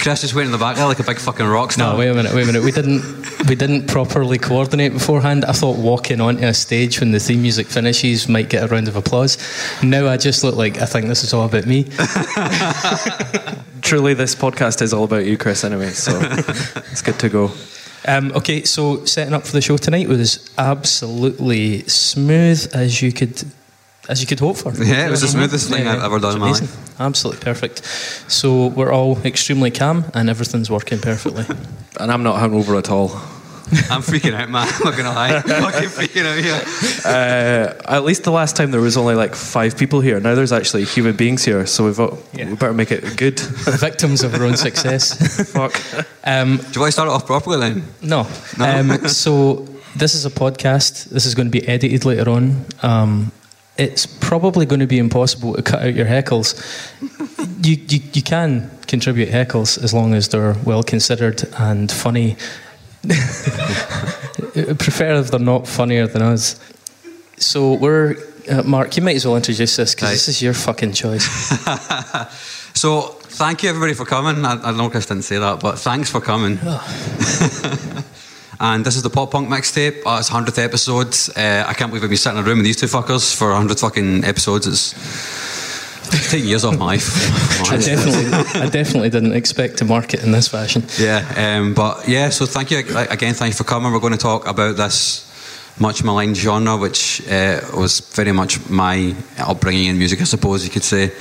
Chris just went in the back there like a big fucking rock star. No, wait a minute, wait a minute. We didn't we didn't properly coordinate beforehand. I thought walking onto a stage when the theme music finishes might get a round of applause. Now I just look like I think this is all about me. Truly, this podcast is all about you, Chris. Anyway, so it's good to go. Um, okay, so setting up for the show tonight was absolutely smooth as you could as you could hope for. Yeah, it was the smoothest thing I've ever done in my life. Absolutely perfect. So we're all extremely calm and everything's working perfectly. And I'm not hungover at all. I'm freaking out, man. I'm not gonna lie. I'm fucking freaking out here. Uh, at least the last time there was only like five people here. Now there's actually human beings here, so we've got, Yeah. we better make it good. Victims of our own success. Fuck. Um, Do you want to start it off properly then? No. No? Um, so this is a podcast. This is going to be edited later on. Um, it's probably going to be impossible to cut out your heckles. You, you, you can contribute heckles as long as they're well considered and funny. Prefer if they're not funnier than us. So we're uh, Mark. You might as well introduce this because Right. this is your fucking choice. So, thank you everybody for coming. I, I know Chris didn't say that, but thanks for coming. and this is the Pop Punk mixtape. Oh, it's 100th episode. Uh, I can't believe I've been sitting in a room with these two fuckers for 100 fucking episodes. It's, taking years off my life. I definitely, I definitely didn't expect to mark it in this fashion. Yeah, um, but yeah, so thank you again. Thank you for coming. We're going to talk about this much maligned genre, which uh, was very much my upbringing in music, I suppose you could say.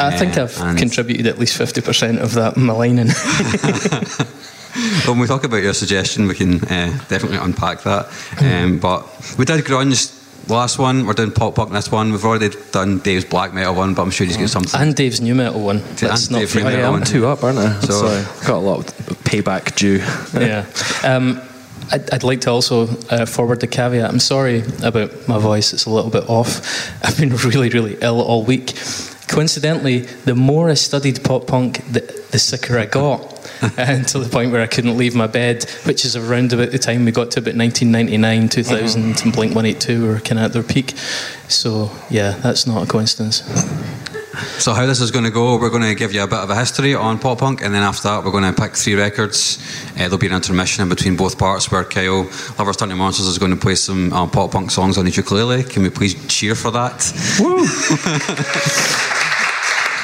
I think Uh, I've contributed at least 50% of that maligning. When we talk about your suggestion, we can uh, definitely unpack that. Um, but we did grunge last one. We're doing pop punk this one. We've already done Dave's black metal one, but I'm sure he's got something. and Dave's new metal one. That's not Dave fair. New Oh, Metal I'm one. two up, aren't I? So- So got a lot of payback due. yeah. Um, I'd, I'd like to also uh, forward the caveat. I'm sorry about my voice. It's a little bit off. I've been really, really ill all week. Coincidentally, the more I studied pop punk, the, the sicker I got. until the point where I couldn't leave my bed, which is around about the time we got to about 1999, mm-hmm. 2000, and Blink 182 were kind of at their peak. So, yeah, that's not a coincidence. So how this is going to go? We're going to give you a bit of a history on pop punk, and then after that, we're going to pick three records. Uh, there'll be an intermission in between both parts where Kyle Lovers Turning Monsters is going to play some uh, pop punk songs on his ukulele. Can we please cheer for that?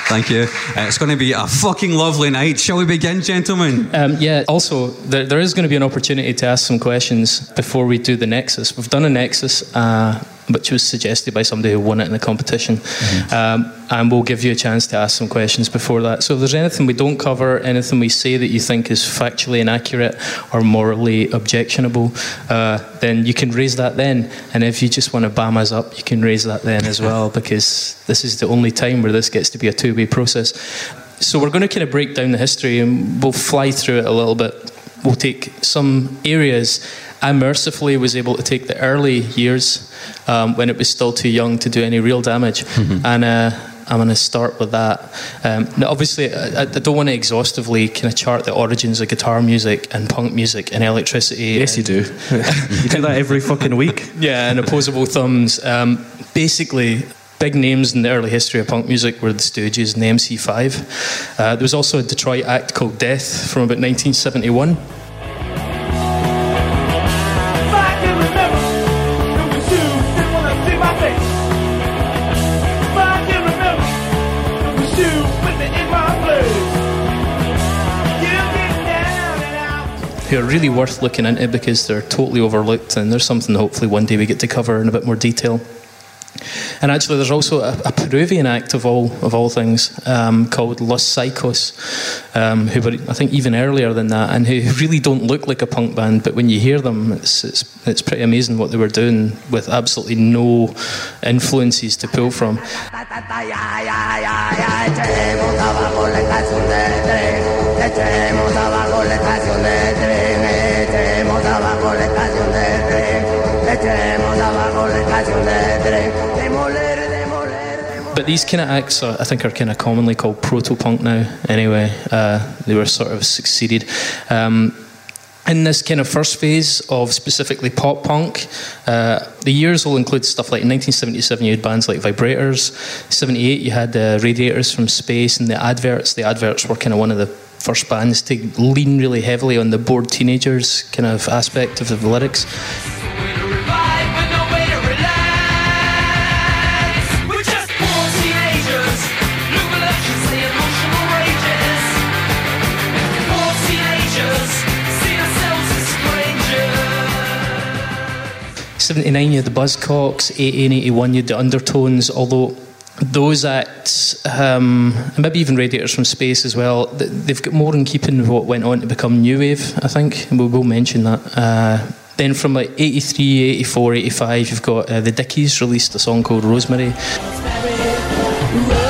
Thank you. Uh, it's going to be a fucking lovely night. Shall we begin, gentlemen? Um, yeah, also, there, there is going to be an opportunity to ask some questions before we do the Nexus. We've done a Nexus, uh, which was suggested by somebody who won it in the competition. Um, and we'll give you a chance to ask some questions before that. So if there's anything we don't cover, anything we say that you think is factually inaccurate or morally objectionable, uh, then you can raise that then. And if you just want to bam us up, you can raise that then as well, because this is the only time where this gets to be a two way process. So we're going to kind of break down the history and we'll fly through it a little bit. We'll take some areas. I mercifully was able to take the early years um, when it was still too young to do any real damage. And uh, I'm going to start with that. Um, now, obviously, I, I don't want to exhaustively kind of chart the origins of guitar music and punk music and electricity. Yes, you do. you do that every fucking week. yeah, and opposable thumbs. Um, basically, big names in the early history of punk music were the Stooges and the MC5. Uh, there was also a Detroit act called Death from about 1971. Who are really worth looking into because they're totally overlooked, and there's something hopefully one day we get to cover in a bit more detail. And actually, there's also a, a Peruvian act of all of all things um, called Los Saicos, um, who were I think even earlier than that, and who really don't look like a punk band, but when you hear them, it's it's, it's pretty amazing what they were doing with absolutely no influences to pull from. Echemos abajo la estación de tren, But these kind of acts, are, I think, are kind of commonly called proto punk now. Anyway, uh, they were sort of succeeded. Um, in this kind of first phase of specifically pop punk, uh, the years will include stuff like in 1977 you had bands like Vibrators, 78 you had uh, Radiators from Space and the Adverts. The Adverts were kind of one of the first bands to lean really heavily on the bored teenagers kind of aspect of the lyrics. Seventy nine, you had the Buzzcocks. Eighty and eighty one, you had the Undertones. Although those acts, um, and maybe even Radiators from Space as well, they've got more in keeping with what went on to become new wave. I think, and we will mention that. Uh, then from like 83, 84, 85, you've got uh, the Dickies released a song called Rosemary. Uh,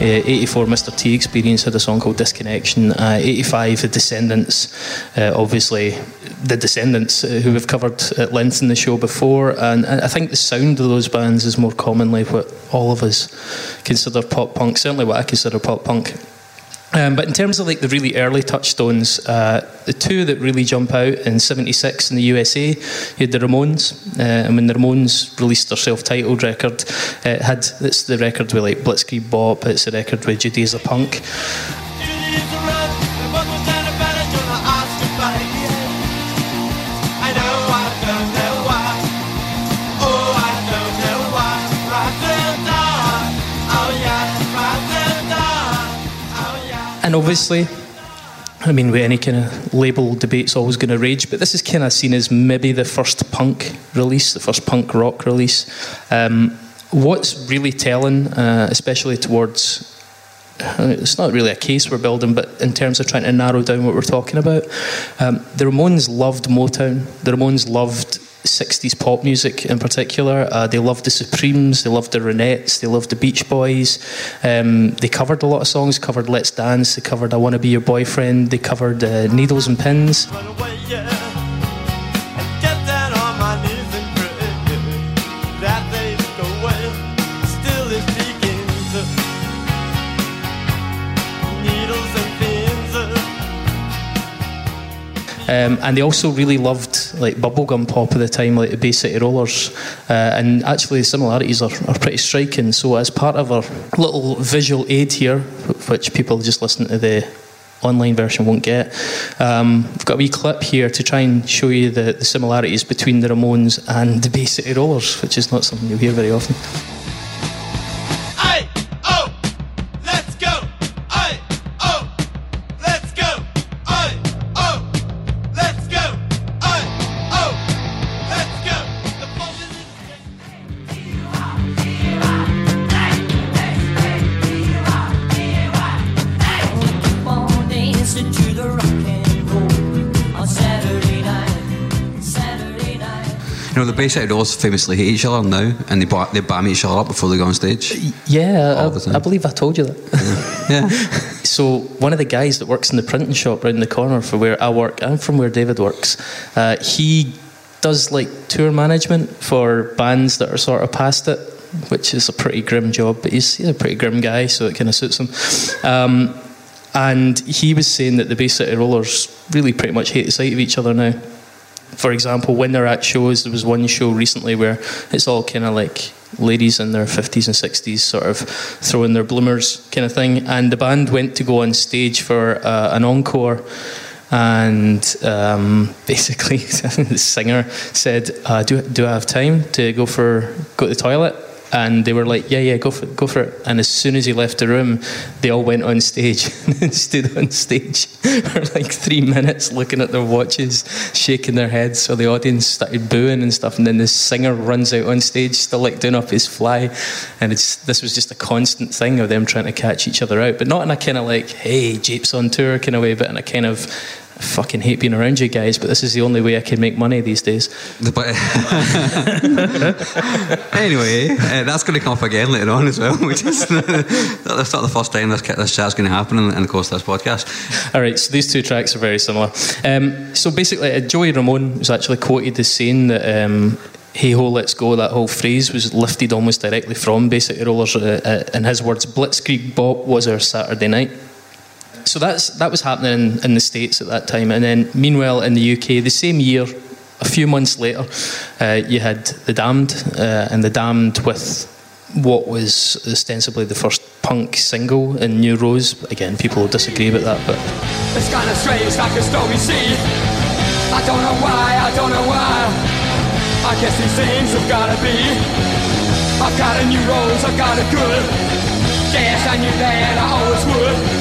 84, Mr. T Experience had a song called Disconnection. Uh, 85, The Descendents. Uh, obviously, The Descendents, who we've covered at length in the show before. And I think the sound of those bands is more commonly what all of us consider pop punk, certainly what I consider pop punk. Um, but in terms of like the really early touchstones, uh, the two that really jump out in '76 in the USA, you had the Ramones, uh, and when the Ramones released their self-titled record, it had it's the record with like Blitzkrieg Bop, it's the record with a Punk. And obviously, I mean, with any kind of label debate's always going to rage, but this is kind of seen as maybe the first punk release, the first punk rock release. Um, what's really telling, uh, especially towards it's not really a case we're building, but in terms of trying to narrow down what we're talking about, um, the Ramones loved Motown. The Ramones loved 60s pop music in particular. Uh, they loved the Supremes, they loved the Ronettes, they loved the Beach Boys. Um, they covered a lot of songs, covered Let's Dance, they covered I Wanna Be Your Boyfriend, they covered uh, Needles and Pins. Um, and they also really loved like bubblegum pop at the time, like the Bay City Rollers. Uh, and actually, the similarities are, are pretty striking. So, as part of our little visual aid here, which people just listen to the online version won't get, um, I've got a wee clip here to try and show you the, the similarities between the Ramones and the Bay City Rollers, which is not something you'll hear very often. You know, the Bay City Rollers famously hate each other now, and they, ba- they bam each other up before they go on stage. Yeah, All the time. I, I believe I told you that. Yeah. So one of the guys that works in the printing shop round the corner for where I work and from where David works, uh, he does like tour management for bands that are sort of past it, which is a pretty grim job. But he's, he's a pretty grim guy, so it kind of suits him. Um, and he was saying that the Bay City Rollers really pretty much hate the sight of each other now. For example, when they're at shows, there was one show recently where it's all kind of like ladies in their 50s and 60s sort of throwing their bloomers kind of thing. And the band went to go on stage for uh, an encore. And um, basically, the singer said, uh, do, "Do I have time to go for go to the toilet?" And they were like, "Yeah, yeah, go for go for it." And as soon as he left the room, they all went on stage and stood on stage for like three minutes, looking at their watches, shaking their heads. So the audience started booing and stuff. And then the singer runs out on stage, still like doing up his fly. And it's this was just a constant thing of them trying to catch each other out, but not in a kind of like, "Hey, Japes on tour" kind of way, but in a kind of I fucking hate being around you guys, but this is the only way I can make money these days. But anyway, uh, that's going to come up again later on as well. That's not the first time this this chat's going to happen in, in the course of this podcast. All right, so these two tracks are very similar. Um, so basically, uh, Joey Ramone was actually quoted as saying that. Um, Hey ho, let's go. That whole phrase was lifted almost directly from Bay City Rollers. Uh, uh, in his words, Blitzkrieg Bop was our Saturday night. So that's that was happening in, in the states at that time, and then meanwhile in the UK, the same year, a few months later, uh, you had the Damned, uh, and the Damned with what was ostensibly the first punk single in New Rose. Again, people will disagree about that, but It's kind of strange, like a stormy sea. I don't know why, I don't know why. I guess these things have gotta be. I've got a new rose, I've got a good. Yes, I knew that I always would.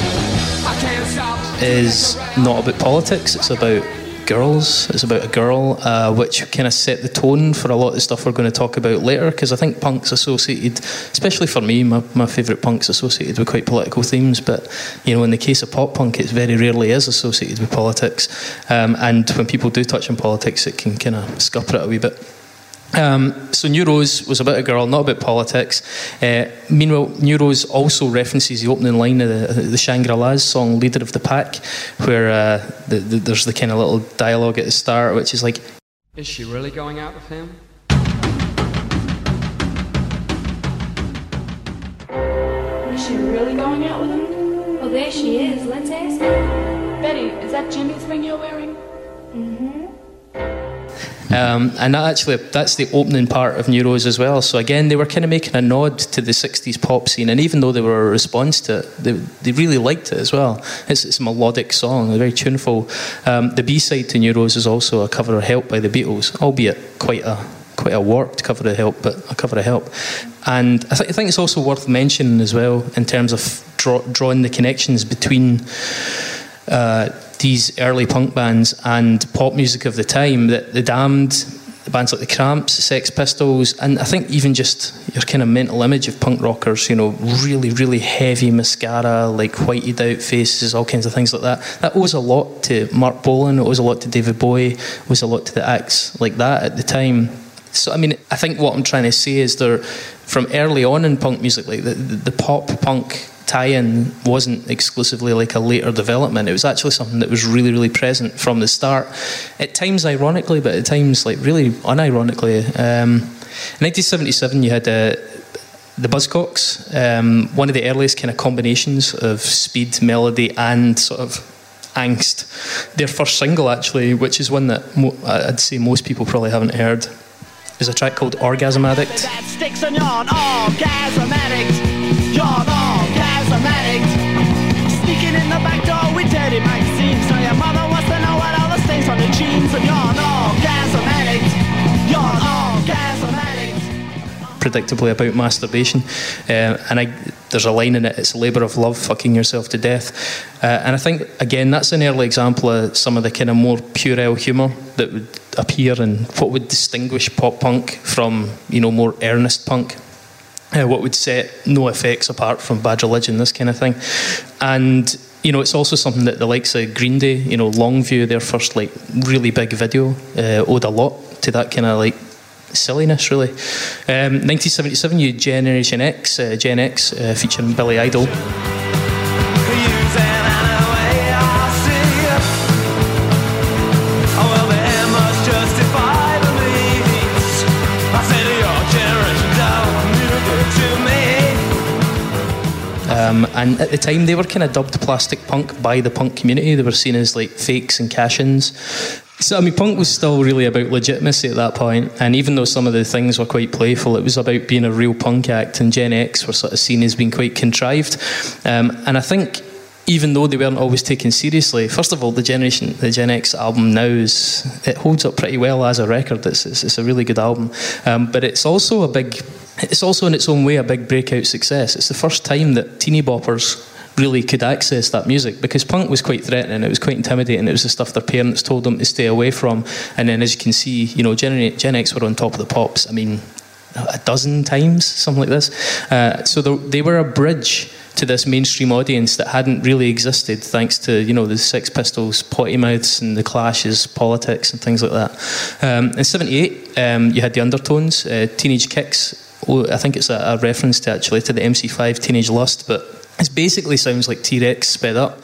Is not about politics. It's about girls. It's about a girl, uh, which kind of set the tone for a lot of the stuff we're going to talk about later. Because I think punk's associated, especially for me, my, my favourite punk's associated with quite political themes. But you know, in the case of pop punk, it very rarely is associated with politics. Um, and when people do touch on politics, it can kind of scupper it a wee bit. Um, so New Rose was about a girl, not about politics. Uh, meanwhile, New Rose also references the opening line of the, the Shangri-La's song "Leader of the Pack," where uh, the, the, there's the kind of little dialogue at the start, which is like, Is she really going out with him? Is she really going out with him? Well, there she is. Let's ask her. Betty, is that Jimmy's ring you're wearing? Um, and that actually that's the opening part of New Rose as well. So again, they were kind of making a nod to the '60s pop scene, and even though they were a response to it, they, they really liked it as well. It's, it's a melodic song, very tuneful. Um, the B-side to New Rose is also a cover of "Help" by the Beatles, albeit quite a quite a warped cover of Help, but a cover of Help. And I, th- I think it's also worth mentioning as well in terms of draw- drawing the connections between uh, these early punk bands and pop music of the time that the Damned, the bands like the Cramps, Sex Pistols, and I think even just your kind of mental image of punk rockers, you know, really, really heavy mascara, like whited out faces, all kinds of things like that. That owes a lot to Marc Bolan, it owes a lot to David Bowie, it owes a lot to the acts like that at the time. So, I mean, I think what I'm trying to say is there, from early on in punk music, like the, the, the pop punk tie-in wasn't exclusively like a later development. It was actually something that was really, really present from the start. At times, ironically, but at times, like really unironically. Um, in 1977, you had uh, the Buzzcocks, um, one of the earliest kind of combinations of speed, melody, and sort of angst. Their first single, actually, which is one that mo- I'd say most people probably haven't heard, is a track called Orgasm Addict. Sneaking in the back door with dirty magazines. Your mother wants to know what all the stains on the jeans. And yawn, orgasm addict. Yawn, orgasm addict. predictably about masturbation. Uh, and I, there's a line in it, it's a labour of love, fucking yourself to death. Uh, and I think, again, that's an early example of some of the kind of more puerile humour that would appear and what would distinguish pop punk from, you know, more earnest punk. Uh, what would set NOFX apart from Bad Religion, this kind of thing. And, you know, it's also something that the likes of Green Day, you know, Longview, their first, like, really big video, uh, owed a lot to that kind of, like, silliness, really. Um, 1977, you Generation X, uh, Gen X, uh, featuring Billy Idol. Um, and at the time, they were kind of dubbed plastic punk by the punk community. They were seen as like fakes and cash ins. So, I mean, punk was still really about legitimacy at that point, and even though some of the things were quite playful, it was about being a real punk act, and Gen X were sort of seen as being quite contrived. Um, and I think even though they weren't always taken seriously, first of all, the generation, the Gen X album now is it holds up pretty well as a record. It's it's, it's a really good album, um, but it's also a big, it's also in its own way a big breakout success. It's the first time that teeny boppers really could access that music because punk was quite threatening. It was quite intimidating. It was the stuff their parents told them to stay away from. And then, as you can see, you know, Gen, Gen X were on top of the pops. I mean, a dozen times, something like this. Uh, so the, they were a bridge to this mainstream audience that hadn't really existed thanks to you know the Sex Pistols, Potty Mouths, and the Clashes, politics, and things like that. Um, in '78, um, you had the Undertones, uh, Teenage Kicks. I think it's a, a reference to actually to the MC5 Teenage Lust, but it basically sounds like T Rex sped up.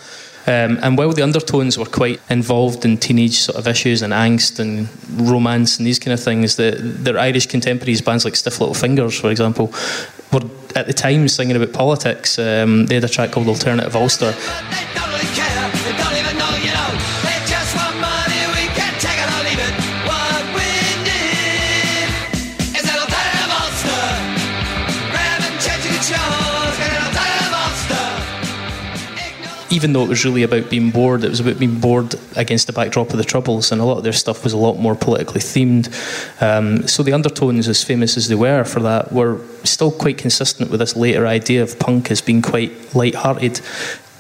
Um, and while the undertones were quite involved in teenage sort of issues and angst and romance and these kind of things, the, their Irish contemporaries, bands like Stiff Little Fingers, for example, were at the time singing about politics. Um, they had a track called Alternative Ulster. Even though it was really about being bored, it was about being bored against the backdrop of the Troubles, and a lot of their stuff was a lot more politically themed. Um, so the Undertones, as famous as they were for that, were still quite consistent with this later idea of punk as being quite light-hearted.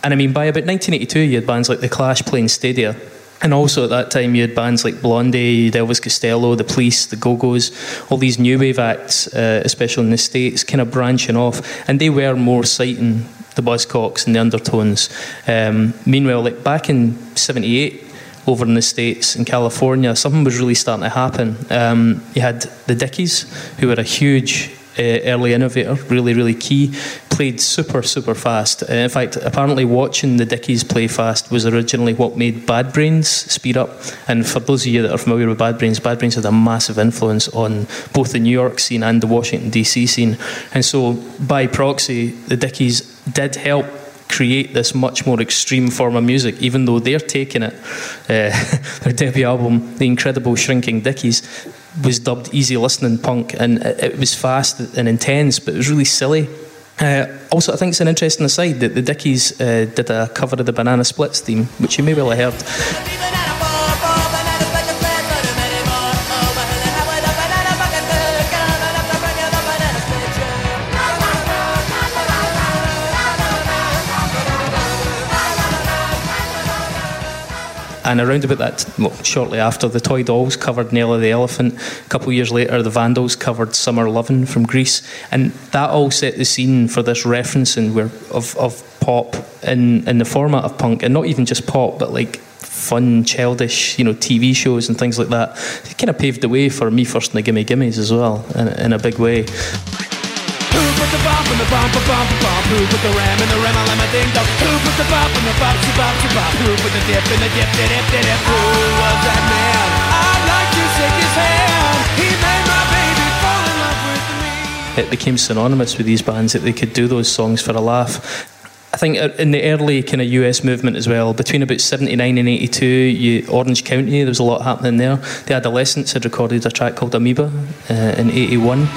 And I mean, by about 1982, you had bands like The Clash playing Stadia. And also at that time, you had bands like Blondie, Elvis Costello, The Police, The Go Go's, all these new wave acts, uh, especially in the States, kind of branching off. And they were more citing the Buzzcocks and the Undertones. Um, meanwhile, like back in 78, over in the States, in California, something was really starting to happen. Um, you had the Dickies, who were a huge uh, early innovator, really, really key. Played super, super fast. Uh, in fact, apparently, watching the Dickies play fast was originally what made Bad Brains speed up. And for those of you that are familiar with Bad Brains, Bad Brains had a massive influence on both the New York scene and the Washington, D.C. scene. And so, by proxy, the Dickies did help create this much more extreme form of music, even though they're taking it. Uh, their debut album, The Incredible Shrinking Dickies, was dubbed easy listening punk, and it was fast and intense, but it was really silly. Uh, also, I think it's an interesting aside that the Dickies uh, did a cover of the Banana Splits theme, which you may well have heard. And around about that, well, shortly after, the Toy Dolls covered Nellie the Elephant. A couple of years later, the Vandals covered Summer Lovin' from Grease. And that all set the scene for this referencing where, of, of pop in, in the format of punk, and not even just pop, but like fun, childish, you know, TV shows and things like that. It kind of paved the way for Me First and the Gimme Gimmes as well, in, in a big way. Put the bump in the bump, bump, bump? Who put the ram in the ram, a lemma ding dong? Who put the bump in the bump, bump, bump? Who put the dip in the dip, dip, dip, dip? Who was that man? I'd like to shake his hand. He made my baby fall in love with me. it became synonymous with these bands that they could do those songs for a laugh. I think in the early kind of US movement as well, between about 79 and 82, you, Orange County, there was a lot happening there. The Adolescents had recorded a track called Amoeba uh, in 81.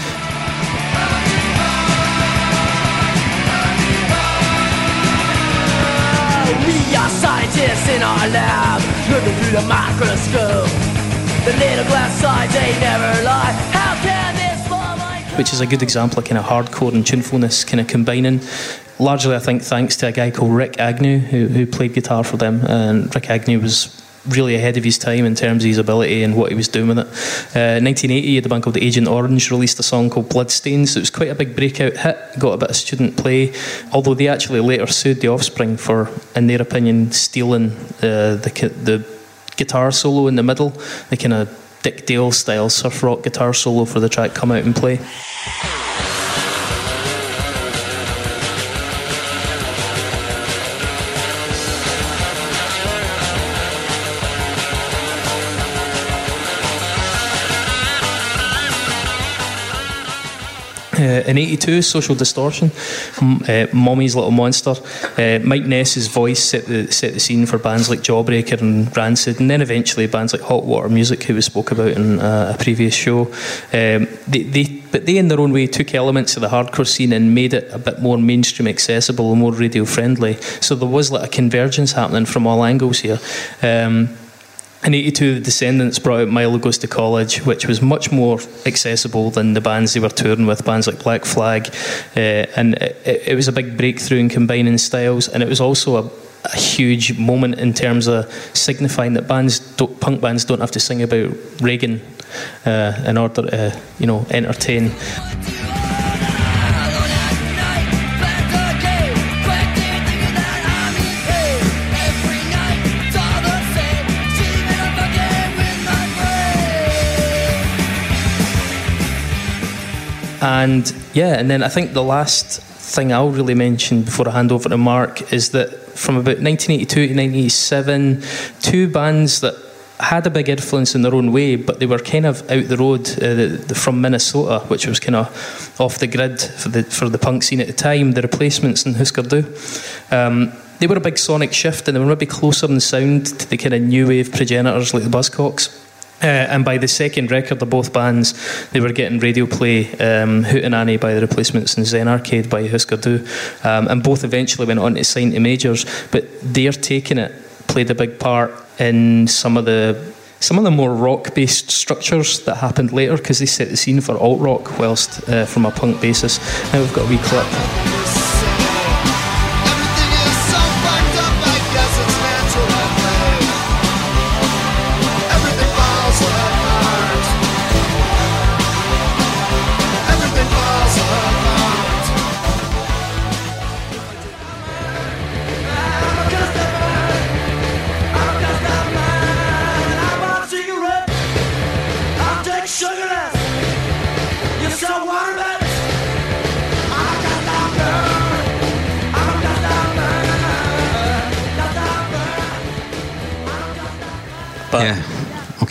Lab, through the microscope. The little glass sides, they never lie. How can this mind which is a good example of kind of hardcore and tunefulness kind of combining. Largely, I think, thanks to a guy called Rikk Agnew who, who played guitar for them. And Rikk Agnew was really ahead of his time in terms of his ability and what he was doing with it. Uh, 1980, the band called Agent Orange released a song called Bloodstains. It was quite a big breakout hit, got a bit of student play, although they actually later sued the Offspring for, in their opinion, stealing uh, the, the guitar solo in the middle, the kind of Dick Dale style surf rock guitar solo for the track Come Out and Play. Uh, in 82, Social Distortion, uh, Mommy's Little Monster. Uh, Mike Ness's voice set the, set the scene for bands like Jawbreaker and Rancid, and then eventually bands like Hot Water Music, who we spoke about in uh, a previous show. Um, they, they, but they, in their own way, took elements of the hardcore scene and made it a bit more mainstream accessible and more radio friendly. So there was like a convergence happening from all angles here. Um, in 82, the Descendents brought out Milo Goes to College, which was much more accessible than the bands they were touring with, bands like Black Flag. Uh, and it, it was a big breakthrough in combining styles, and it was also a, a huge moment in terms of signifying that bands, punk bands, don't have to sing about Reagan uh, in order to, you know, entertain. And yeah, and then I think the last thing I'll really mention before I hand over to Mark is that from about 1982 to 1987, two bands that had a big influence in their own way, but they were kind of out the road uh, the, the, from Minnesota, which was kind of off the grid for the for the punk scene at the time. The replacements and Husker Du. Um, they were a big sonic shift, and they were maybe closer in sound to the kind of new wave progenitors like the Buzzcocks. Uh, and by the second record of both bands, they were getting radio play, um, Hootenanny by the Replacements and Zen Arcade by Husker Du. Um, and both eventually went on to sign to majors. But their taking it played a big part in some of the some of the more rock-based structures that happened later because they set the scene for alt rock, whilst uh, from a punk basis. Now we've got a wee clip.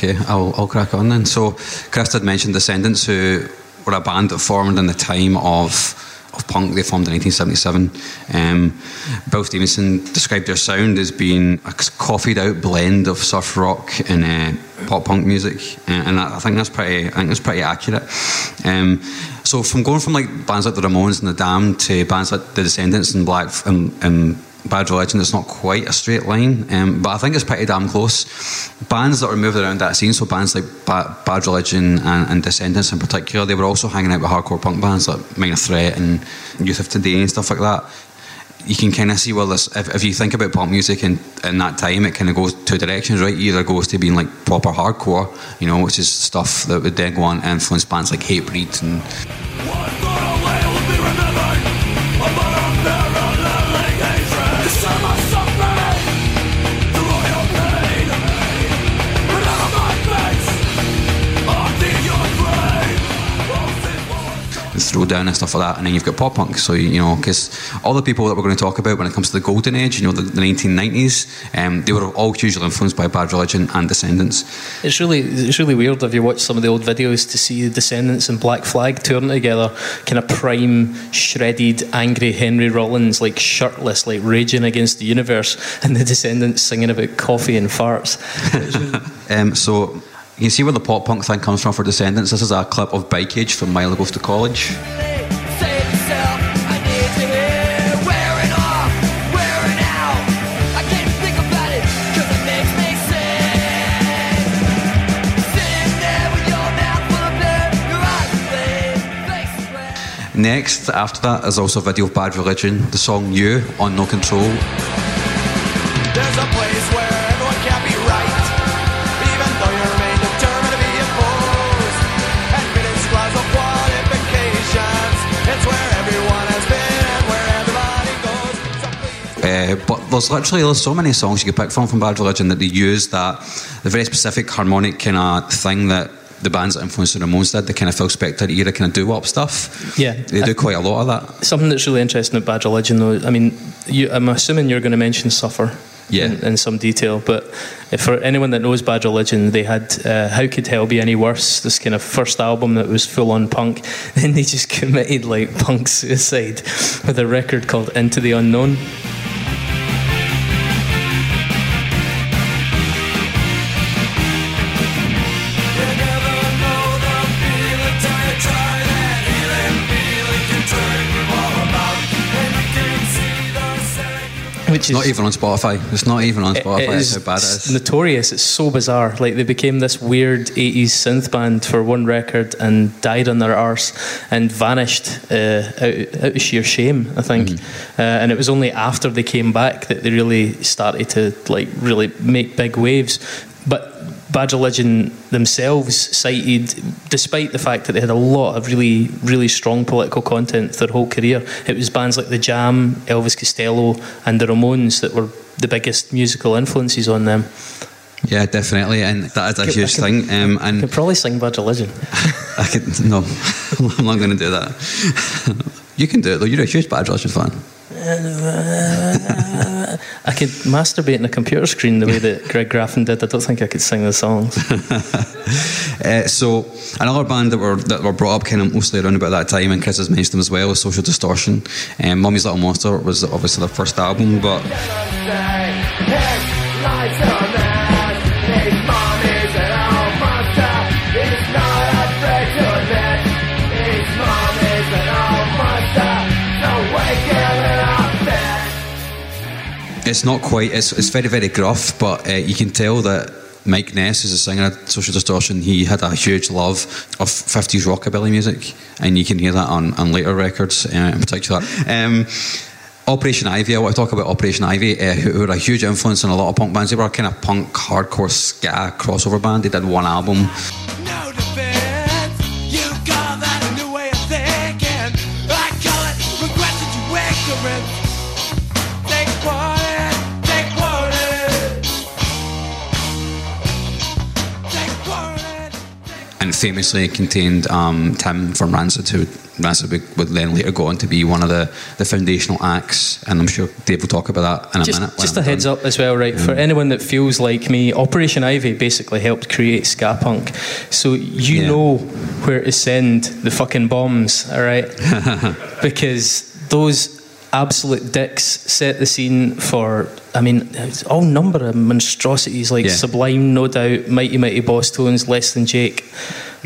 Okay, I'll, I'll crack on then. So, Chris had mentioned Descendents, who were a band that formed in the time of of punk. They formed in 1977. Um, Bill Stevenson described their sound as being a coffeed out blend of surf rock and uh, pop punk music, and I, I think that's pretty. I think that's pretty accurate. Um, so, from going from like bands like the Ramones and the Damned to bands like the Descendents and Black and, and Bad Religion, it's not quite a straight line, um, but I think it's pretty damn close. Bands that were moved around that scene, so bands like ba- Bad Religion and, and Descendents in particular, they were also hanging out with hardcore punk bands like Minor Threat and Youth of Today and stuff like that. You can kind of see well, this, if, if you think about punk music in, in that time, it kind of goes two directions, right? Either goes to being like proper hardcore, you know, which is stuff that would then go on influence bands like Hatebreed and Throwdown and stuff like that, and then you've got pop punk. So you know, because all the people that we're going to talk about when it comes to the golden age, you know, the, the 1990s, um, they were all hugely influenced by Bad Religion and Descendents. It's really it's really weird if you watch some of the old videos to see the Descendents and Black Flag touring together, kind of prime, shredded, angry Henry Rollins, like shirtless, like raging against the universe, and the Descendents singing about coffee and farts. Um, so you can see where the pop punk thing comes from for Descendents. This is a clip of Bike Age from Milo Goes to College. Next, after that, is also a video of Bad Religion, the song You on No Control. There's literally there's so many songs you could pick from from Bad Religion that they use that the very specific harmonic kind of thing that the bands that influenced the Ramones did, the kind of Phil Spector era kind of doo-wop stuff. Yeah. They do quite a lot of that. Something that's really interesting about Bad Religion, though, I mean, you, I'm assuming you're going to mention Suffer. Yeah. In, in some detail, but if for anyone that knows Bad Religion, they had uh, How Could Hell Be Any Worse? This kind of first album that was full on punk. Then they just committed like punk suicide with a record called Into the Unknown. Which It's is not even on Spotify. It's not even on Spotify. it is how bad it is. notorious. It's so bizarre. Like they became this weird '80s synth band for one record and died on their arse and vanished uh, out, out of sheer shame. I think, Mm-hmm. uh, and it was only after they came back that they really started to like really make big waves. But Bad Religion themselves cited, despite the fact that they had a lot of really, really strong political content their whole career, it was bands like The Jam, Elvis Costello, and the Ramones that were the biggest musical influences on them. Yeah, definitely, and that is a huge could- thing. Um, I and could probably sing Bad Religion. I could no. I'm not going to do that. you can do it though. You're a huge Bad Religion fan. I could masturbate in a computer screen the way that Greg Graffin did. I don't think I could sing the songs. Uh, so another band that were that were brought up kind of mostly around about that time, and Chris has mentioned them as well, was Social Distortion. Um, Mummy's Little Monster was obviously their first album, but it's not quite. It's, it's very very gruff, but uh, you can tell that. Mike Ness is a singer at Social Distortion. He had a huge love of 50s rockabilly music, and you can hear that on, on later records uh, in particular. Um, Operation Ivy, I want to talk about Operation Ivy, uh, who were a huge influence on a lot of punk bands. They were a kind of punk, hardcore, ska crossover band. They did one album. Famously contained um, Tim from Rancid, who Rancid would, would then later go on to be one of the, the foundational acts, and I'm sure Dave will talk about that in a just, minute. just a I'm heads done. up as well, right? For anyone that feels like me, Operation Ivy basically helped create ska punk. So you Yeah. know where to send the fucking bombs, all right? because those absolute dicks set the scene for, I mean, all number of monstrosities like Yeah. Sublime, No Doubt, Mighty Mighty Bosstones, Less Than Jake.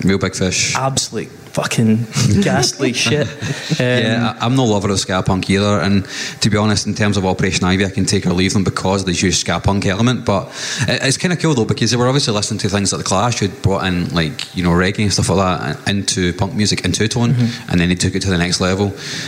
Real Big Fish. Absolute fucking ghastly shit. Um, yeah, I'm no lover of ska punk either, and to be honest, in terms of Operation Ivy, I can take or leave them because of the huge ska punk element. But it's kind of cool though because they were obviously listening to things like the Clash, who'd brought in like you know reggae and stuff like that into punk music in two tone, Mm-hmm. and then they took it to the next level.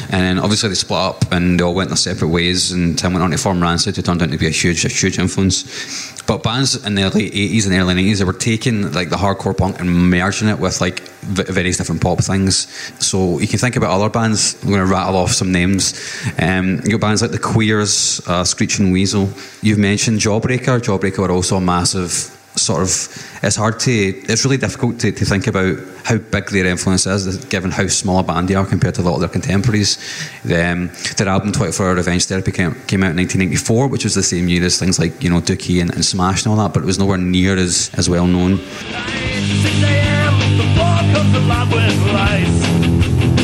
And then obviously they split up and they all went their separate ways. And Tim went on to form Rancid, who turned out to be a huge, a huge influence. But bands in the late 80s and early 90s, they were taking like the hardcore punk and merging it with like v- various different pop things. So you can think about other bands. I'm going to rattle off some names. Um, you got bands like the Queers, uh, Screeching Weasel. You've mentioned Jawbreaker. Jawbreaker were also a massive sort of. It's hard to. It's really difficult to, to think about how big their influence is, given how small a band they are compared to a lot of their contemporaries. Um, their album 24 Hour Revenge Therapy came, came out in 1994, which was the same year as things like you know Dookie and, and Smash and all that, but it was nowhere near as, as well known. 6 a.m. The floor comes alive with lice.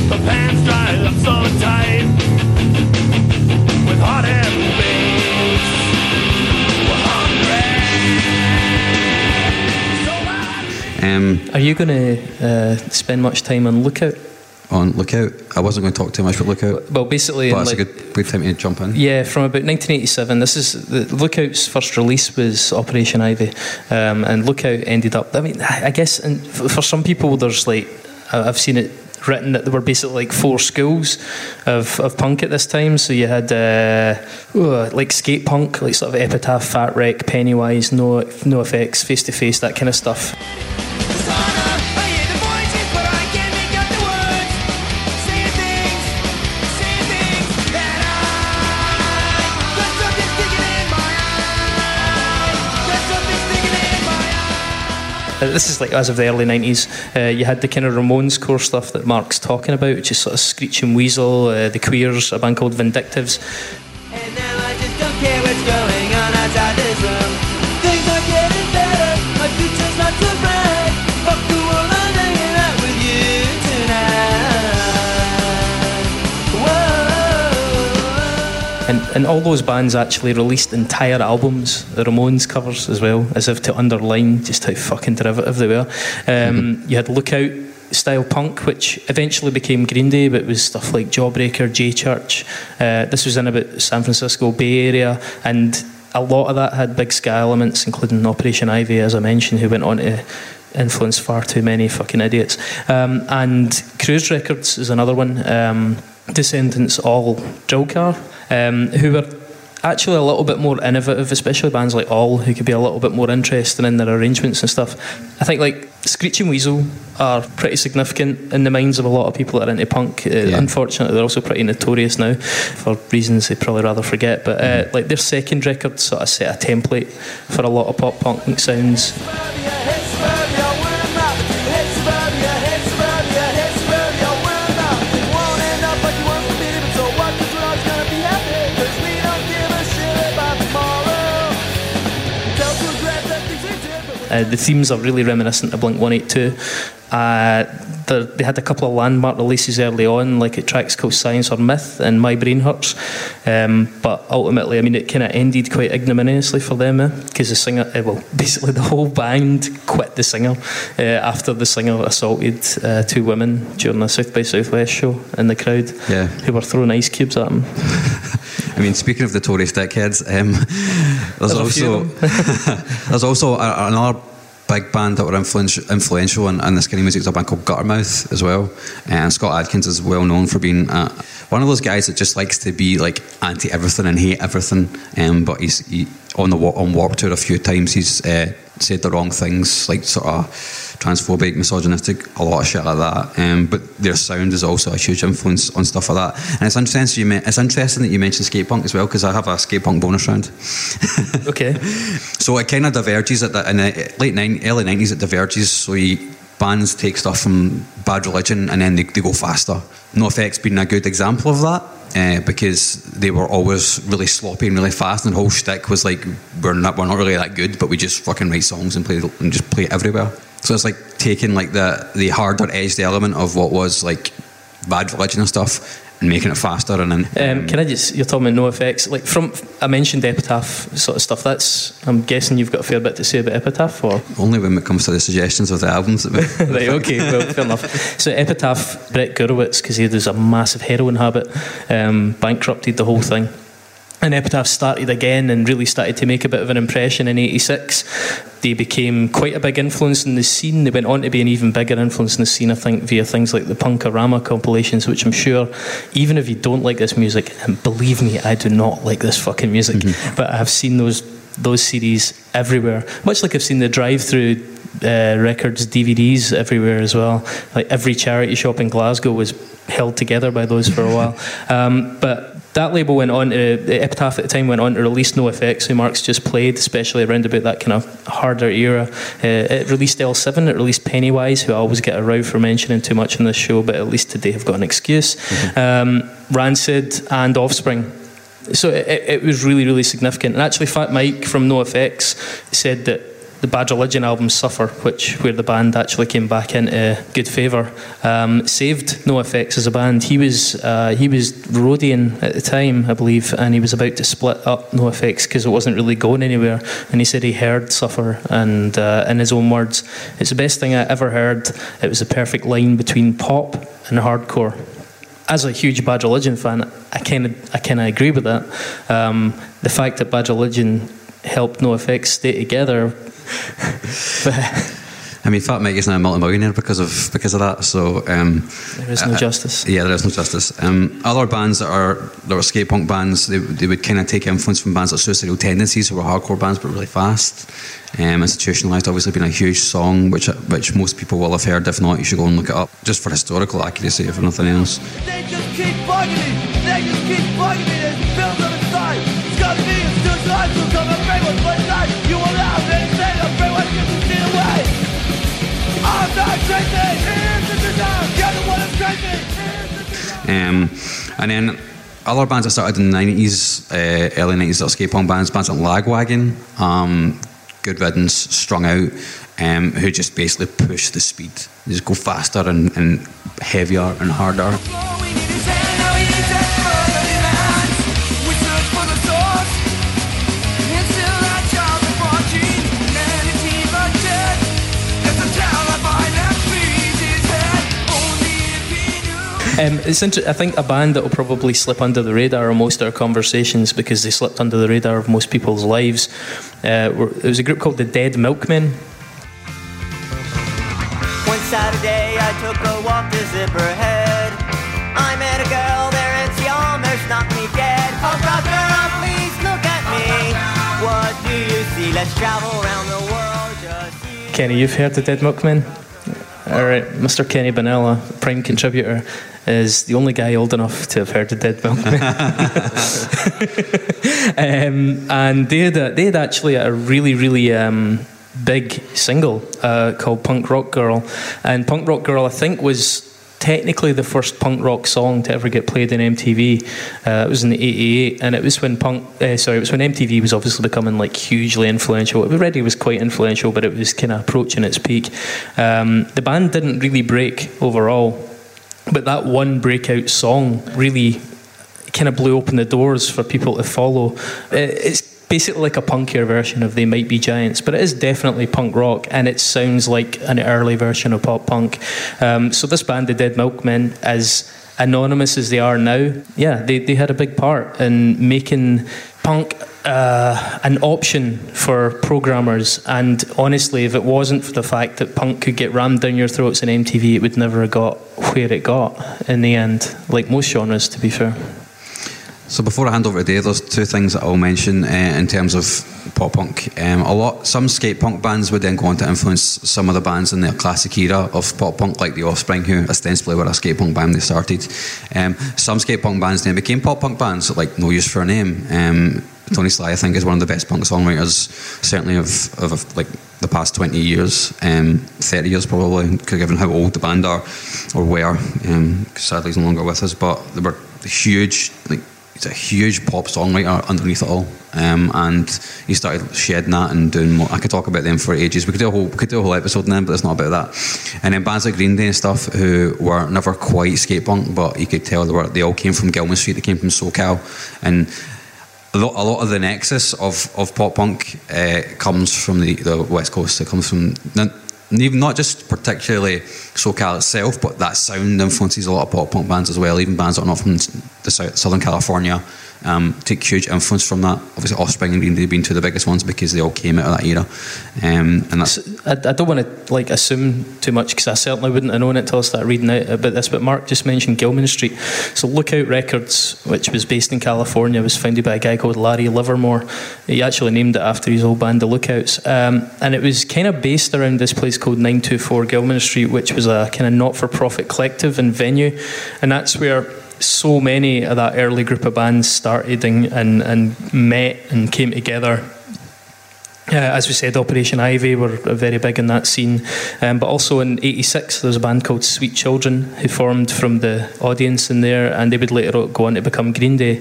The pants dry up so tight. With heart and face. We're hungry. So Um, Are you going to uh, spend much time on Lookout? On Lookout, I wasn't going to talk too much about Lookout, Well, basically, but it's like, a good, good time to jump in. Yeah, from about 1987. This is the Lookout's first release was Operation Ivy, um, and Lookout ended up. I mean, I guess, and for some people, there's like I've seen it written that there were basically like four schools of, of punk at this time. So you had uh, uh, like skate punk, like sort of Epitaph, Fat Wreck, Pennywise, No NOFX, Face to Face, that kind of stuff. This is like as of the early 90s. Uh, you had the kind of Ramones core stuff that Mark's talking about, which is sort of Screeching Weasel, uh, The Queers, a band called Vindictives. And, all those bands actually released entire albums, the Ramones covers as well, as if to underline just how fucking derivative they were. Um, You had Lookout style punk, which eventually became Green Day, but it was stuff like Jawbreaker, J Church. Uh, this was in about San Francisco Bay Area, and a lot of that had big ska elements, including Operation Ivy, as I mentioned, who went on to influence far too many fucking idiots. Um, and Cruz Records is another one. Um, Descendents All Drill Car, um, who were actually a little bit more innovative, especially bands like All, who could be a little bit more interesting in their arrangements and stuff. I think like Screeching Weasel are pretty significant in the minds of a lot of people that are into punk. Uh, Unfortunately, they're also pretty notorious now for reasons they'd probably rather forget. But uh, like their second record sort of set a template for a lot of pop punk sounds. Uh, the themes are really reminiscent of Blink 182. Uh, they had a couple of landmark releases early on, like at tracks called Science or Myth and My Brain Hurts. Um, but ultimately, I mean, it kind of ended quite ignominiously for them, because the singer, uh, well, basically the whole band quit the singer uh, after the singer assaulted uh, two women during a South by Southwest show in the crowd Yeah. who were throwing ice cubes at him. I mean, speaking of the Tory stickheads, um, there's, There's also there's also a, another big band that were influential, influential in, in this kind of music. Is a band called Guttermouth as well, and Scott Adkins is well known for being uh, one of those guys that just likes to be like anti everything and hate everything. Um, but he's he, on the on Warped Tour a few times. He's uh, said the wrong things, like sort of transphobic, misogynistic, a lot of shit like that. Um, but their sound is also a huge influence on stuff like that. And it's interesting you it's interesting that you mentioned skate punk as well because I have a skate punk bonus round. Okay. So it kind of diverges at the in the late nine, early nineties. It diverges. So you, bands take stuff from Bad Religion and then they, they go faster. NOFX being a good example of that. Uh, because they were always really sloppy and really fast, and the whole shtick was like, we're not, we're not really that good, but we just fucking write songs and play and just play it everywhere. So it's like taking like the the harder edged element of what was like Bad Religion and stuff, and making it faster. And then Um, can I just, you're talking about NOFX, like from, I mentioned Epitaph sort of stuff, that's, I'm guessing you've got a fair bit to say about Epitaph, or? only when it comes to the suggestions of the albums. That we, right, okay, well, fair enough. So Epitaph, Brett Gurewitz, because he had a massive heroin habit, um, bankrupted the whole thing. And Epitaph started again and really started to make a bit of an impression in '86. They became quite a big influence in the scene. They went on to be an even bigger influence in the scene, I think, via things like the Punkorama compilations, which I'm sure, even if you don't like this music, and believe me, I do not like this fucking music, but I have seen those those CDs everywhere. Much like I've seen the Drive-Thru uh, records, DVDs everywhere as well. Like every charity shop in Glasgow was held together by those for a while. Um, but that label went on to, the Epitaph at the time went on to release NOFX, who Mark's just played, especially around about that kind of harder era. Uh, it released L7, it released Pennywise, who I always get a row for mentioning too much in this show, but at least today I've got an excuse. Um, Rancid and Offspring. So it, it it was really, really significant. And actually, Fat Mike from NOFX said that the Bad Religion album Suffer, which where the band actually came back into good favour, um, saved NOFX as a band. He was uh, he was roadieing at the time, I believe, and he was about to split up NOFX because it wasn't really going anywhere. And he said he heard Suffer, and uh, in his own words, it's the best thing I ever heard. It was the perfect line between pop and hardcore as a huge Bad Religion fan, I kind of I kind of agree with that. Um, the fact that Bad Religion helped NOFX stay together. I mean, Fat Mike is now a multi-millionaire because of because of that. So um, There is no uh, justice. Yeah, there is no justice. Um, other bands that are that were skate punk bands, they, they would kind of take influence from bands like Suicidal Tendencies, who were hardcore bands but really fast. Um, Institutionalized, obviously, been a huge song, which which most people will have heard. If not, you should go and look it up, just for historical accuracy, if nothing else. They just keep bugging me. They just keep bugging me. There's bills on the side. It's got me. It's just life. So come and bring what's my side. You will have anything. I'm bring what you can see away. I'm not crazy. Here's the design. You're the one that's crazy. Um, and then other bands that started in the 90s, uh, early 90s, that are skate punk bands, bands like Lagwagon, um, Good Riddance, Strung Out, um, who just basically push the speed. They just go faster and, and heavier and harder. Um, it's inter- I think a band that will probably slip under the radar of most of our conversations because they slipped under the radar of most people's lives. Uh, were, it was a group called the Dead Milkmen. One Saturday I took a walk to Zipperhead. I met a girl there and she almost knocked me dead. Oh brother, please look at me. What do you see? Let's travel around the world. Just. Kenny, you've heard the Dead Milkmen? All right, Mr. Kenny Benella, prime contributor, is the only guy old enough to have heard the Dead Milkmen. um, and they had, a, they had actually a really, really um, big single uh, called Punk Rock Girl. And Punk Rock Girl, I think, was technically the first punk rock song to ever get played in MTV. Uh, it was in the '88, and it was when punk. Uh, sorry, it was when MTV was obviously becoming like hugely influential. It already was quite influential, but it was kind of approaching its peak. Um, the band didn't really break overall, but that one breakout song really kind of blew open the doors for people to follow. Uh, It's basically like a punkier version of They Might Be Giants, but it is definitely punk rock and it sounds like an early version of pop punk. Um, so this band, the Dead Milkmen, as anonymous as they are now, yeah, they, they had a big part in making punk uh, an option for programmers. And honestly, if it wasn't for the fact that punk could get rammed down your throats in MTV, it would never have got where it got in the end, like most genres, to be fair. So before I hand over to Dave, there's two things that I'll mention uh, in terms of pop punk. Um, a lot, some skate punk bands would then go on to influence some of the bands in the classic era of pop punk, like the Offspring, who ostensibly were a skate punk band they started. Um, some skate punk bands then became pop punk bands, like No Use for a Name. Um, Tony Sly, I think, is one of the best punk songwriters, certainly of, of like the past 20 years, um, 30 years probably, given how old the band are or were. Um, sadly, he's no longer with us, but they were huge, like he's a huge pop songwriter underneath it all, um, and he started shedding that and doing more. I could talk about them for ages. We could do a whole, could do a whole episode on them, but it's not about that. And then bands like Green Day and stuff, who were never quite skate punk, but you could tell they were. They all came from Gilman Street. They came from SoCal, and a lot, a lot of the nexus of, of pop punk uh, comes from the, the West Coast. It comes from even not just particularly SoCal itself, but that sound influences a lot of pop punk bands as well. Even bands that are not from the South, Southern California um, take huge influence from that. Obviously, Offspring and Green Day being two of the biggest ones because they all came out of that era. Um, and that's I, I don't want to like assume too much because I certainly wouldn't have known it until I started reading out about this. But Mark just mentioned Gilman Street. So Lookout Records, which was based in California, was founded by a guy called Larry Livermore. He actually named it after his old band, The Lookouts, um, and it was kind of based around this place called 924 Gilman Street, which was a kind of not-for-profit collective and venue, and that's where so many of that early group of bands started and, and, and met and came together uh, as we said, Operation Ivy were very big in that scene. Um, but also in 86, there was a band called Sweet Children who formed from the audience in there, and they would later go on to become Green Day.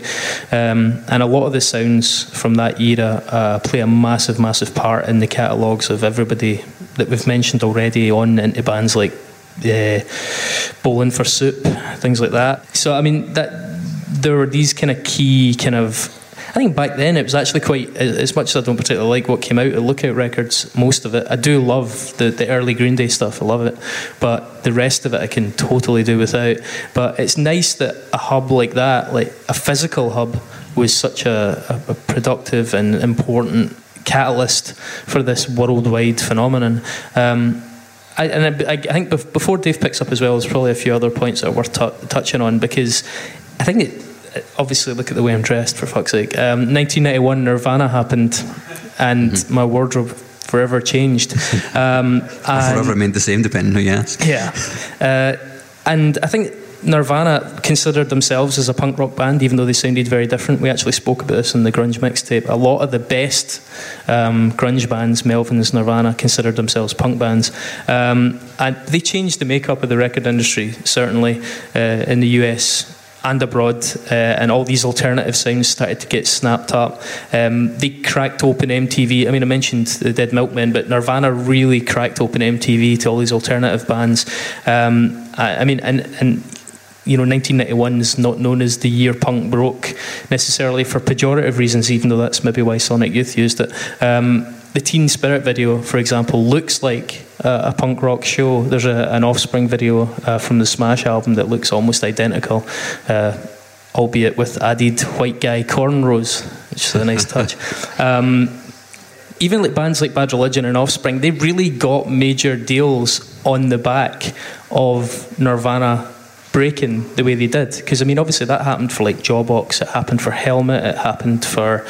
Um, and a lot of the sounds from that era uh, play a massive, massive part in the catalogues of everybody that we've mentioned already on into bands like uh, Bowling for Soup, things like that. So, I mean, that there were these kind of key kind of I think back then it was actually quite, as much as I don't particularly like what came out at Lookout Records, most of it, I do love the, the early Green Day stuff, I love it. But the rest of it I can totally do without. But it's nice that a hub like that, like a physical hub, was such a, a, a productive and important catalyst for this worldwide phenomenon. Um, I, and I, I think before Dave picks up as well, there's probably a few other points that are worth t- touching on because I think it, obviously look at the way I'm dressed for fuck's sake. Um, 1991 Nirvana happened, and Mm-hmm. my wardrobe forever changed. Um, and- forever remained the same, depending who you ask. yeah, uh, and I think Nirvana considered themselves as a punk rock band, even though they sounded very different. We actually spoke about this in the grunge mixtape. A lot of the best um, grunge bands, Melvins, Nirvana, considered themselves punk bands, um, and they changed the makeup of the record industry certainly uh, in the US and abroad, uh, and all these alternative sounds started to get snapped up. Um, they cracked open MTV. I mean, I mentioned the Dead Milkmen, but Nirvana really cracked open MTV to all these alternative bands. Um, I, I mean, and and you know, 1991 is not known as the year punk broke necessarily for pejorative reasons, even though that's maybe why Sonic Youth used it. Um, the Teen Spirit video, for example, looks like a, a punk rock show. There's a, an Offspring video uh, from the Smash album that looks almost identical, uh, albeit with added white guy cornrows, which is a nice touch. Um, even like bands like Bad Religion and Offspring, they really got major deals on the back of Nirvana breaking the way they did. Because I mean, obviously that happened for like Jawbox, it happened for Helmet, it happened for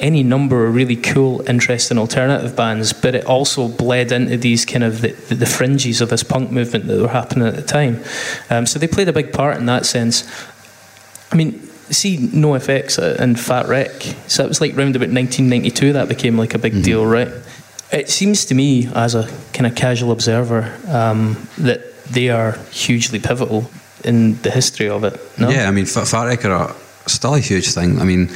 any number of really cool, interesting alternative bands, but it also bled into these kind of the, the fringes of this punk movement that were happening at the time. Um, so they played a big part in that sense. I mean, see NOFX and Fat Wreck. So it was like round about 1992 that became like a big deal, right? It seems to me, as a kind of casual observer, um, that they are hugely pivotal in the history of it. No? Yeah, I mean, Fat, Fat Wreck are still a huge thing. I mean,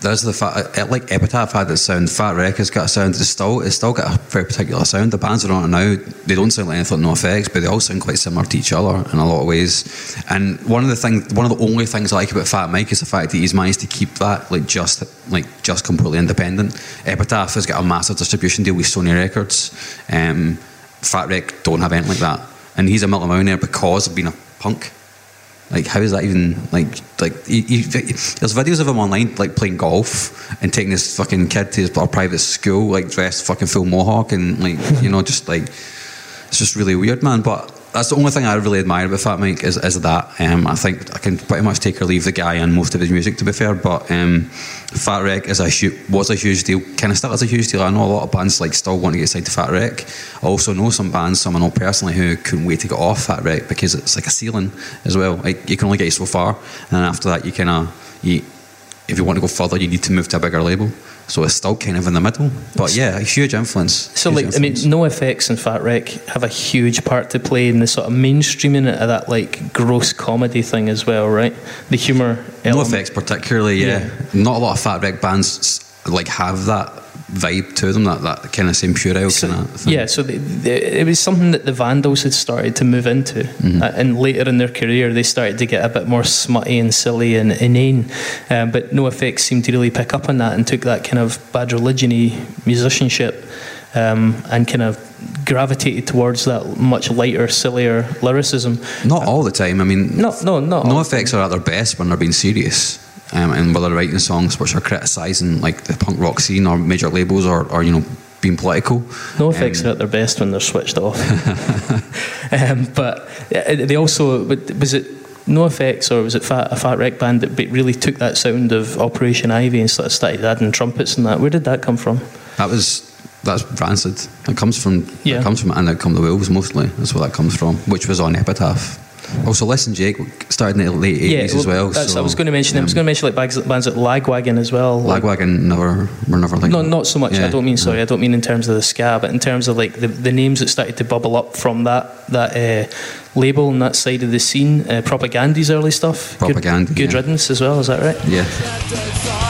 there's the fact, it, like Epitaph had its sound, Fat Wreck has got a sound, it's still, it's still got a very particular sound. The bands are on it now, they don't sound like anything NOFX, but they all sound quite similar to each other in a lot of ways. And one of the things, one of the only things I like about Fat Mike is the fact that he's managed to keep that like just, like just completely independent. Epitaph has got a massive distribution deal with Sony Records. Um, Fat Wreck don't have anything like that, and he's a multimillionaire because of being a punk. Like, how is that even like like? He, he, there's videos of him online like playing golf and taking this fucking kid to his private school like dressed fucking full mohawk and like you know just like it's just really weird, man. But that's the only thing I really admire about Fat Mike is, is that. Um, I think I can pretty much take or leave the guy and most of his music, to be fair. But um, Fat Wreck is a hu- was a huge deal. Kind of still is a huge deal. I know a lot of bands like still want to get signed to Fat Wreck. I also know some bands, some I know personally, who couldn't wait to get off Fat Wreck because it's like a ceiling as well. Like you can only get so far, and after that, you kind of. If you want to go further, you need to move to a bigger label. So it's still kind of in the middle. But yeah, a huge influence. So, Huge like, I mean, influence. NOFX and Fat Wreck have a huge part to play in the sort of mainstreaming of that like gross comedy thing as well, right? The humour. No element. effects, particularly. Yeah. not a lot of fat wreck bands like have that vibe to them, that, that kind of same puerile So, kind of thing. yeah, so the, the, it was something that the Vandals had started to move into, Mm-hmm. uh, and later in their career they started to get a bit more smutty and silly and inane. Um, but NOFX seemed to really pick up on that and took that kind of bad religion-y musicianship um, and kind of gravitated towards that much lighter, sillier lyricism. Not all the time. I mean, No, no, no. NOFX are at their best when they're being serious. Um, and whether they're writing songs which are criticising like the punk rock scene or major labels or, or you know being political. NOFX are at their best when they're switched off. um, but they also was it NOFX or was it fat, a fat wreck band that really took that sound of Operation Ivy and sort of started adding trumpets and that? Where did that come from? That was that's rancid. It comes from Yeah. it comes from and it come the wolves mostly. That's where that comes from, which was on Epitaph. Also, Less Than Jake started in the late eighties as well. So, I was going to mention. I was um, going to mention like bands, bands like Lagwagon as well. like- Lagwagon never were never like No, not so much. I don't mean sorry. I don't mean in terms of the ska, but in terms of like the, the names that started to bubble up from that that uh, label and that side of the scene. Uh, Propagandhi's early stuff. Good- Propagandhi, Good, yeah. riddance as well. Is that right? Yeah.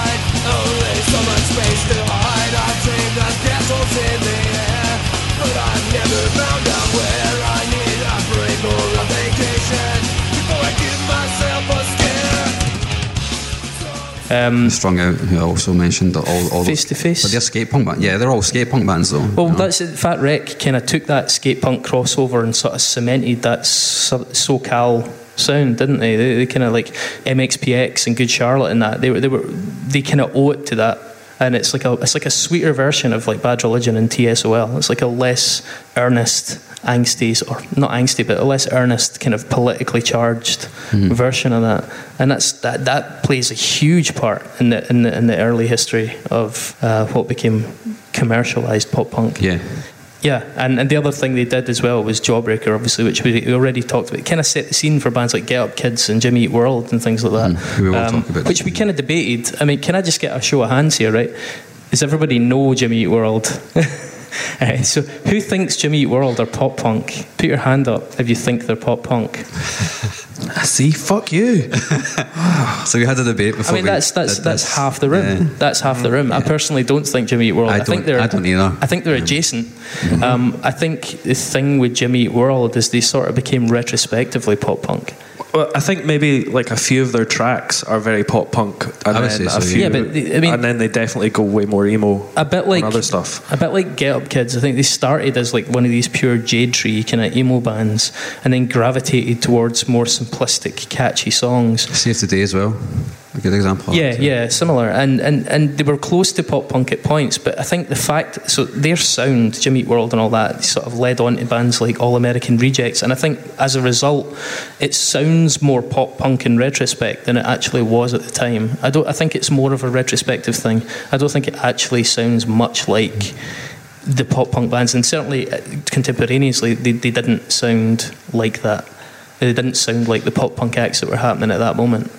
Um, Strung Out, who I also mentioned, all all Face to Face. But they're skate punk band. Yeah, they're all skate punk bands though. Well, you know. that's it. Fat Wreck kind of took that skate punk crossover and sort of cemented that so- SoCal sound, didn't they? They, they kind of like MXPX and Good Charlotte and that. They were they were they kind of owe it to that. And it's like a it's like a sweeter version of like Bad Religion and TSOL. It's like a less earnest, angsty, or not angsty, but a less earnest, kind of politically charged version of that. And that's that that plays a huge part in the in the, in the early history of uh, what became commercialized pop punk. yeah. Yeah, and, and the other thing they did as well was Jawbreaker, obviously, which we already talked about. It kind of set the scene for bands like Get Up Kids and Jimmy Eat World and things like that. Mm, we about Which we kind of debated. I mean, can I just get a show of hands here, right? Does everybody know Jimmy Eat World? Alright, so who thinks Jimmy Eat World are pop punk? Put your hand up if you think they're pop punk. See, fuck you. So we had a debate before. I before. mean, we that's that's did that's half the room. Yeah. That's half the room. I personally don't think Jimmy Eat World. I think don't- they're. I don't either. I think they're adjacent. Um, I think the thing with Jimmy Eat World is they sort of became retrospectively pop punk. Well, I think maybe like a few of their tracks are very pop punk, and I would then say a so, few, yeah. Yeah, but the- I mean- and then they definitely go way more emo. A bit like other stuff. A bit like Get Up Kids. I think they started as like one of these pure Jade Tree kind of emo bands, and then gravitated towards more simplistic, catchy songs. Saves the Day as well. A good example. Yeah, yeah, similar, and, and and they were close to pop punk at points, but I think the fact so their sound, Jimmy Eat World, and all that sort of led on to bands like All American Rejects, and I think as a result, it sounds more pop punk in retrospect than it actually was at the time. I don't. I think it's more of a retrospective thing. I don't think it actually sounds much like the pop punk bands, and certainly uh, contemporaneously, they, they didn't sound like that. They didn't sound like the pop punk acts that were happening at that moment,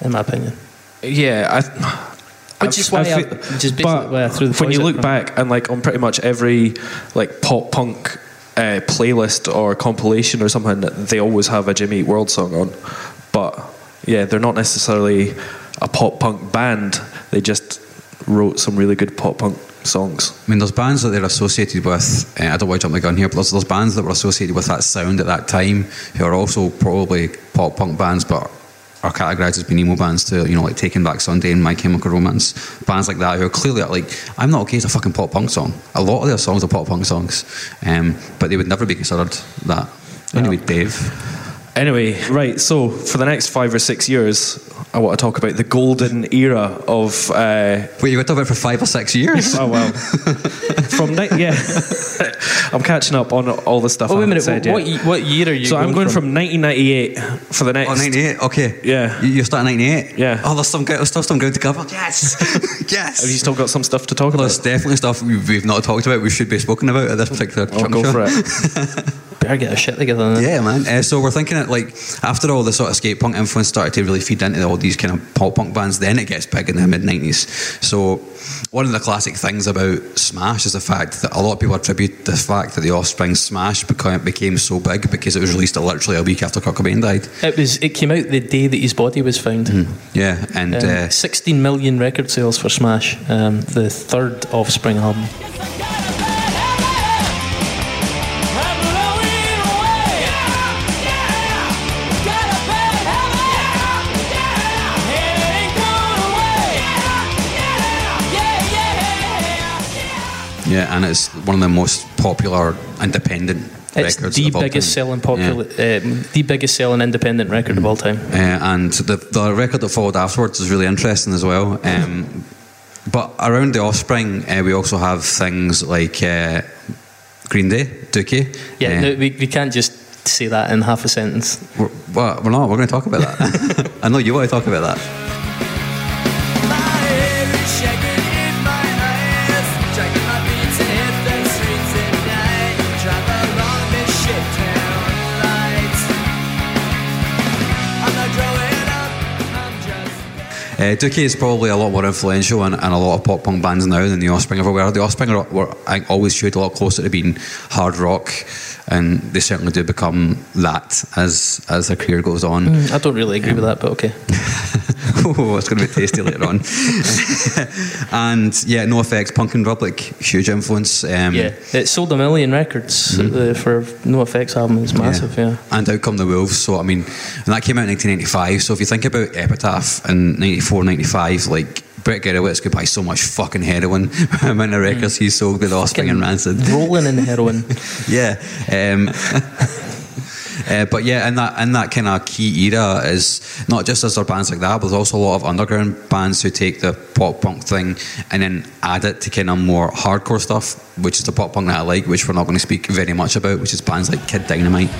in my opinion. Yeah, I. Which is why I- which is basically but why I threw the when you look them. back and like on pretty much every like pop punk uh, playlist or compilation or something, they always have a Jimmy Eat World song on. But yeah, they're not necessarily a pop punk band. They just wrote some really good pop punk songs. I mean, there's bands that they're associated with. Uh, I don't want to jump the gun here, but there's, there's bands that were associated with that sound at that time who are also probably pop punk bands, but are categorized as being emo bands to You know, like Taking Back Sunday and My Chemical Romance, bands like that who are clearly like, I'm not okay. It's a fucking pop punk song. A lot of their songs are pop punk songs, um, but they would never be considered that. Anyway, Dave. Anyway, right, so for the next five or six years, I want to talk about the golden era of. Uh, Wait, you were talking about it for five or six years? oh, well. From ni- yeah. I'm catching up on all the stuff Oh, I wait a minute. said What, yet. what, year are you so going I'm going from, 1998 for the next. Oh, 98, okay. Yeah. You- You're starting 98? Yeah. Oh, there's, some, there's still some ground to cover. Yes! yes! Have you still got some stuff to talk about? There's definitely stuff we've, we've not talked about, we should be spoken about at this particular I'll go juncture. for it. Better get a shit together. Yeah, man. Uh, so we're thinking that, like, after all the sort of skate punk influence started to really feed into all these kind of pop punk bands, then it gets big in the mid 90s. So, one of the classic things about Smash is the fact that a lot of people attribute the fact that the Offspring Smash became, became so big because it was released literally a week after Kurt Cobain died. It was. It came out the day that his body was found. Yeah, and Um, uh, 16 million record sales for Smash, um, the third Offspring album. Yeah, and it's one of the most popular independent It's records the of all biggest time. selling popular, um, the biggest selling independent record of all time. Uh, and the, the record that followed afterwards is really interesting as well. Um, but around the Offspring, uh, we also have things like uh, Green Day, Dookie. Yeah, Uh, no, we, we can't just say that in half a sentence. we're, well, we're not. We're going to talk about that. I know you want to talk about that. Uh, Dookie is probably a lot more influential in, in a lot of pop punk bands now than the Offspring ever were. The Offspring are, were I always showed a lot closer to being hard rock, and they certainly do become that as as their career goes on. I don't really agree with that, but okay. oh, it's going to be tasty later on. and yeah, NOFX, Punk in Drublic, huge influence. Um, Yeah, it sold a million records uh, for NOFX album. It's massive, yeah. And Out Come the Wolves. So, I mean, and that came out in 1985. So, if you think about Epitaph in 94, 95, like, Brett Gurewitz could buy so much fucking heroin. amount of records he sold with Offspring and Rancid. Rolling in heroin. yeah. Um, uh, but yeah, in that in that kind of key era is not just as there bands like that, but there's also a lot of underground bands who take the pop punk thing and then add it to kind of more hardcore stuff, which is the pop punk that I like, which we're not going to speak very much about, which is bands like Kid Dynamite.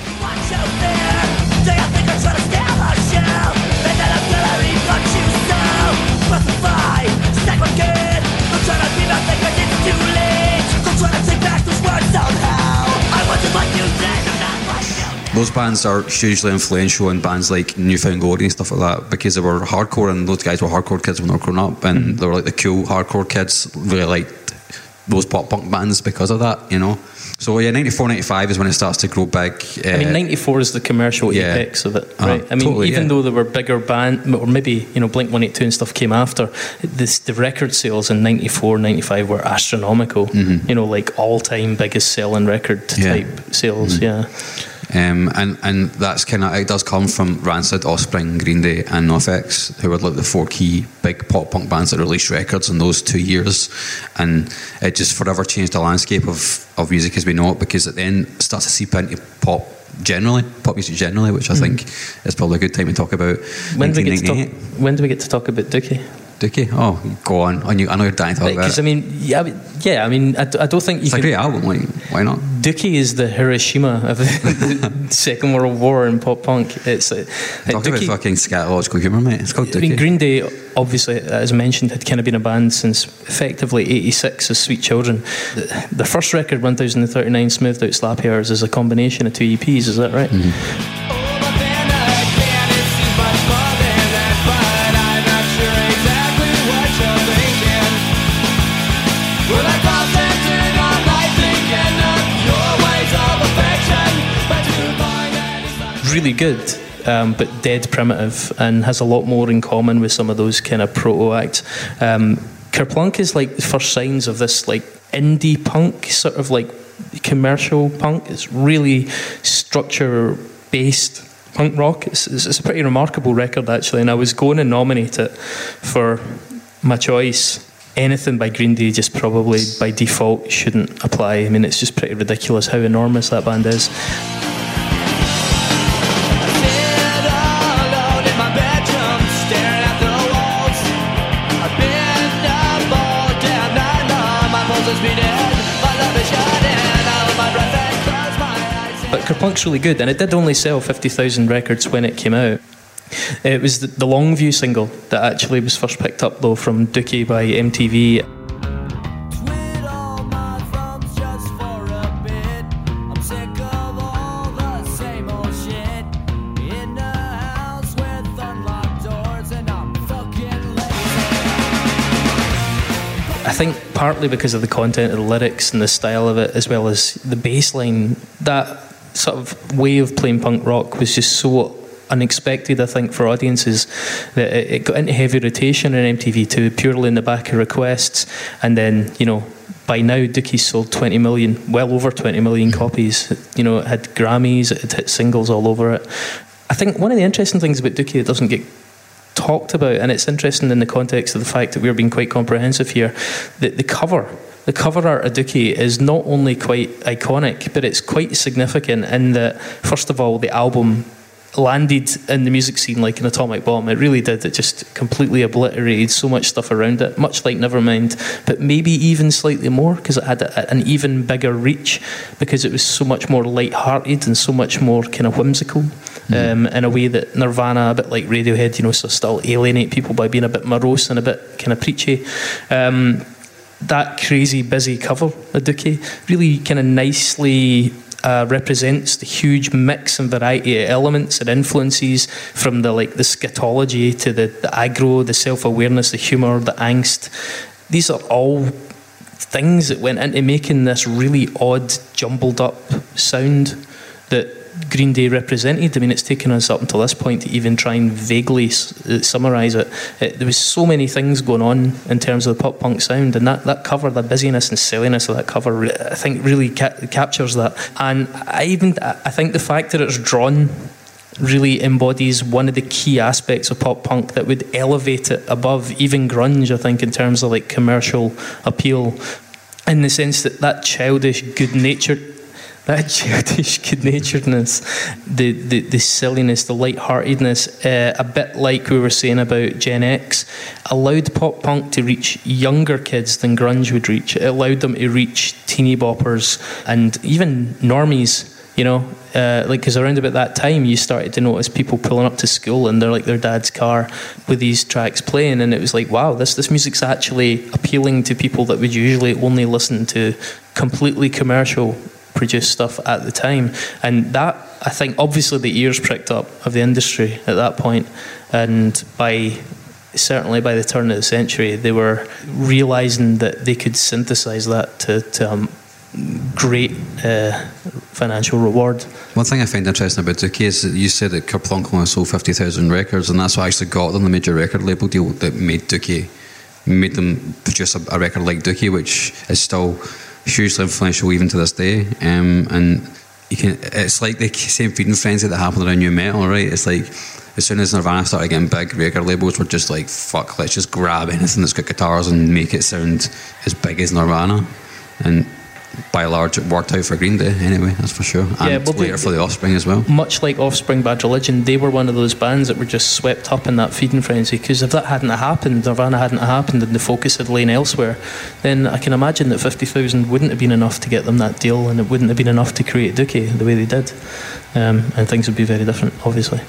Those bands are hugely influential in bands like Newfound Glory and stuff like that because they were hardcore and those guys were hardcore kids when they were growing up and they were like the cool hardcore kids really liked those pop punk bands because of that, you know. So yeah, 94, 95 is when it starts to grow big. I Uh, mean, 94 is the commercial yeah. apex of it, Uh-huh, right? I mean, totally, even yeah. though there were bigger band, or maybe, you know, Blink 182 and stuff came after, this, the record sales in 94, 95 were astronomical. You know, like all time biggest selling record Mm-hmm. Yeah. Mm-hmm. type sales, yeah. Um, and and that's kind of it does come from Rancid, Offspring, Green Day, and NoFX, who were like the four key big pop punk bands that released records in those two years, and it just forever changed the landscape of, of music as we know it because it then starts to seep into pop generally, pop music generally, which I think is probably a good time to talk about. When do, we get to talk, when do we get to talk about Dookie? Dookie? Oh, go on. I know I know you're dying to talk about Because, it. I mean, yeah, I mean- yeah, I mean, I, I don't think you it's a can. great album. Like, why not? Dookie is the Hiroshima of the Second World War in pop punk. It's uh, Talk about Dookie- fucking scatological humour, mate. It's called I mean, Dookie. Green Day, obviously, as mentioned, had kind of been a band since effectively '86 as Sweet Children. The, the first record, 1039 Smoothed Out Slappy Hours, is a combination of two EPs. Is that right? Oh, really good, um, but dead primitive, and has a lot more in common with some of those kind of proto acts. Um, Kerplunk is like the first signs of this like indie punk, sort of like commercial punk. It's really structure based punk rock. It's, it's, it's a pretty remarkable record actually, and I was going to nominate it for my choice. Anything by Green Day just probably by default shouldn't apply. I mean, it's just pretty ridiculous how enormous that band is. Kerplunk's really good, and it did only sell 50,000 records when it came out. It was the, the Longview single that actually was first picked up, though, from Dookie by MTV. Twit all my thumbs just for a bit. I'm sick of all the same old shit. In a house with unlocked doors, and I'm fucking lazy. I think partly because of the content of the lyrics and the style of it, as well as the bass line, that sort of way of playing punk rock was just so unexpected, I think, for audiences that it, it got into heavy rotation on MTV2 purely in the back of requests. And then, you know, by now, Dookie sold 20 million, well over 20 million copies. You know, it had Grammys, it had hit singles all over it. I think one of the interesting things about Dookie that doesn't get talked about, and it's interesting in the context of the fact that we're being quite comprehensive here. that the cover, the cover art of Dookie is not only quite iconic, but it's quite significant in that, first of all, the album landed in the music scene like an atomic bomb. It really did. It just completely obliterated so much stuff around it, much like Nevermind, but maybe even slightly more because it had a, an even bigger reach because it was so much more light-hearted and so much more kind of whimsical um, in a way that Nirvana, a bit like Radiohead, you know, so still alienate people by being a bit morose and a bit kind of preachy. Um, that crazy busy cover of Dookie really kind of nicely uh, represents the huge mix and variety of elements and influences from the like the scatology to the, the aggro, the self-awareness, the humour, the angst. These are all things that went into making this really odd, jumbled up sound that Green Day represented. I mean, it's taken us up until this point to even try and vaguely s- uh, summarise it. it. There was so many things going on in terms of the pop punk sound, and that, that cover, the busyness and silliness of that cover, I think really ca- captures that. And I even I think the fact that it's drawn really embodies one of the key aspects of pop punk that would elevate it above even grunge. I think in terms of like commercial appeal, in the sense that that childish good natured that childish good naturedness, the, the, the silliness, the light-heartedness, uh, a bit like we were saying about Gen X, allowed pop punk to reach younger kids than grunge would reach. It allowed them to reach teeny boppers and even normies. You know, uh, like because around about that time, you started to notice people pulling up to school and they're like their dad's car with these tracks playing, and it was like, wow, this this music's actually appealing to people that would usually only listen to completely commercial produced stuff at the time. And that, I think, obviously the ears pricked up of the industry at that point. And by certainly by the turn of the century, they were realizing that they could synthesize that to, to a great uh, financial reward. One thing I find interesting about Dookie is that you said that Kerplunk only sold 50,000 records, and that's what actually got them the major record label deal that made Dookie, made them produce a, a record like Dookie, which is still hugely influential even to this day. Um, and you can, it's like the same feeding frenzy that happened around nu metal, right? It's like as soon as Nirvana started getting big, record labels were just like, fuck, let's just grab anything that's got guitars and make it sound as big as Nirvana. And by and large, it worked out for Green Day anyway, that's for sure. And Yeah, well, they- later for the Offspring as well. Much like Offspring Bad Religion, they were one of those bands that were just swept up in that feeding frenzy. Because if that hadn't happened, Nirvana hadn't happened, and the focus had lain elsewhere, then I can imagine that 50,000 wouldn't have been enough to get them that deal, and it wouldn't have been enough to create Dookie the way they did. Um, and things would be very different, obviously.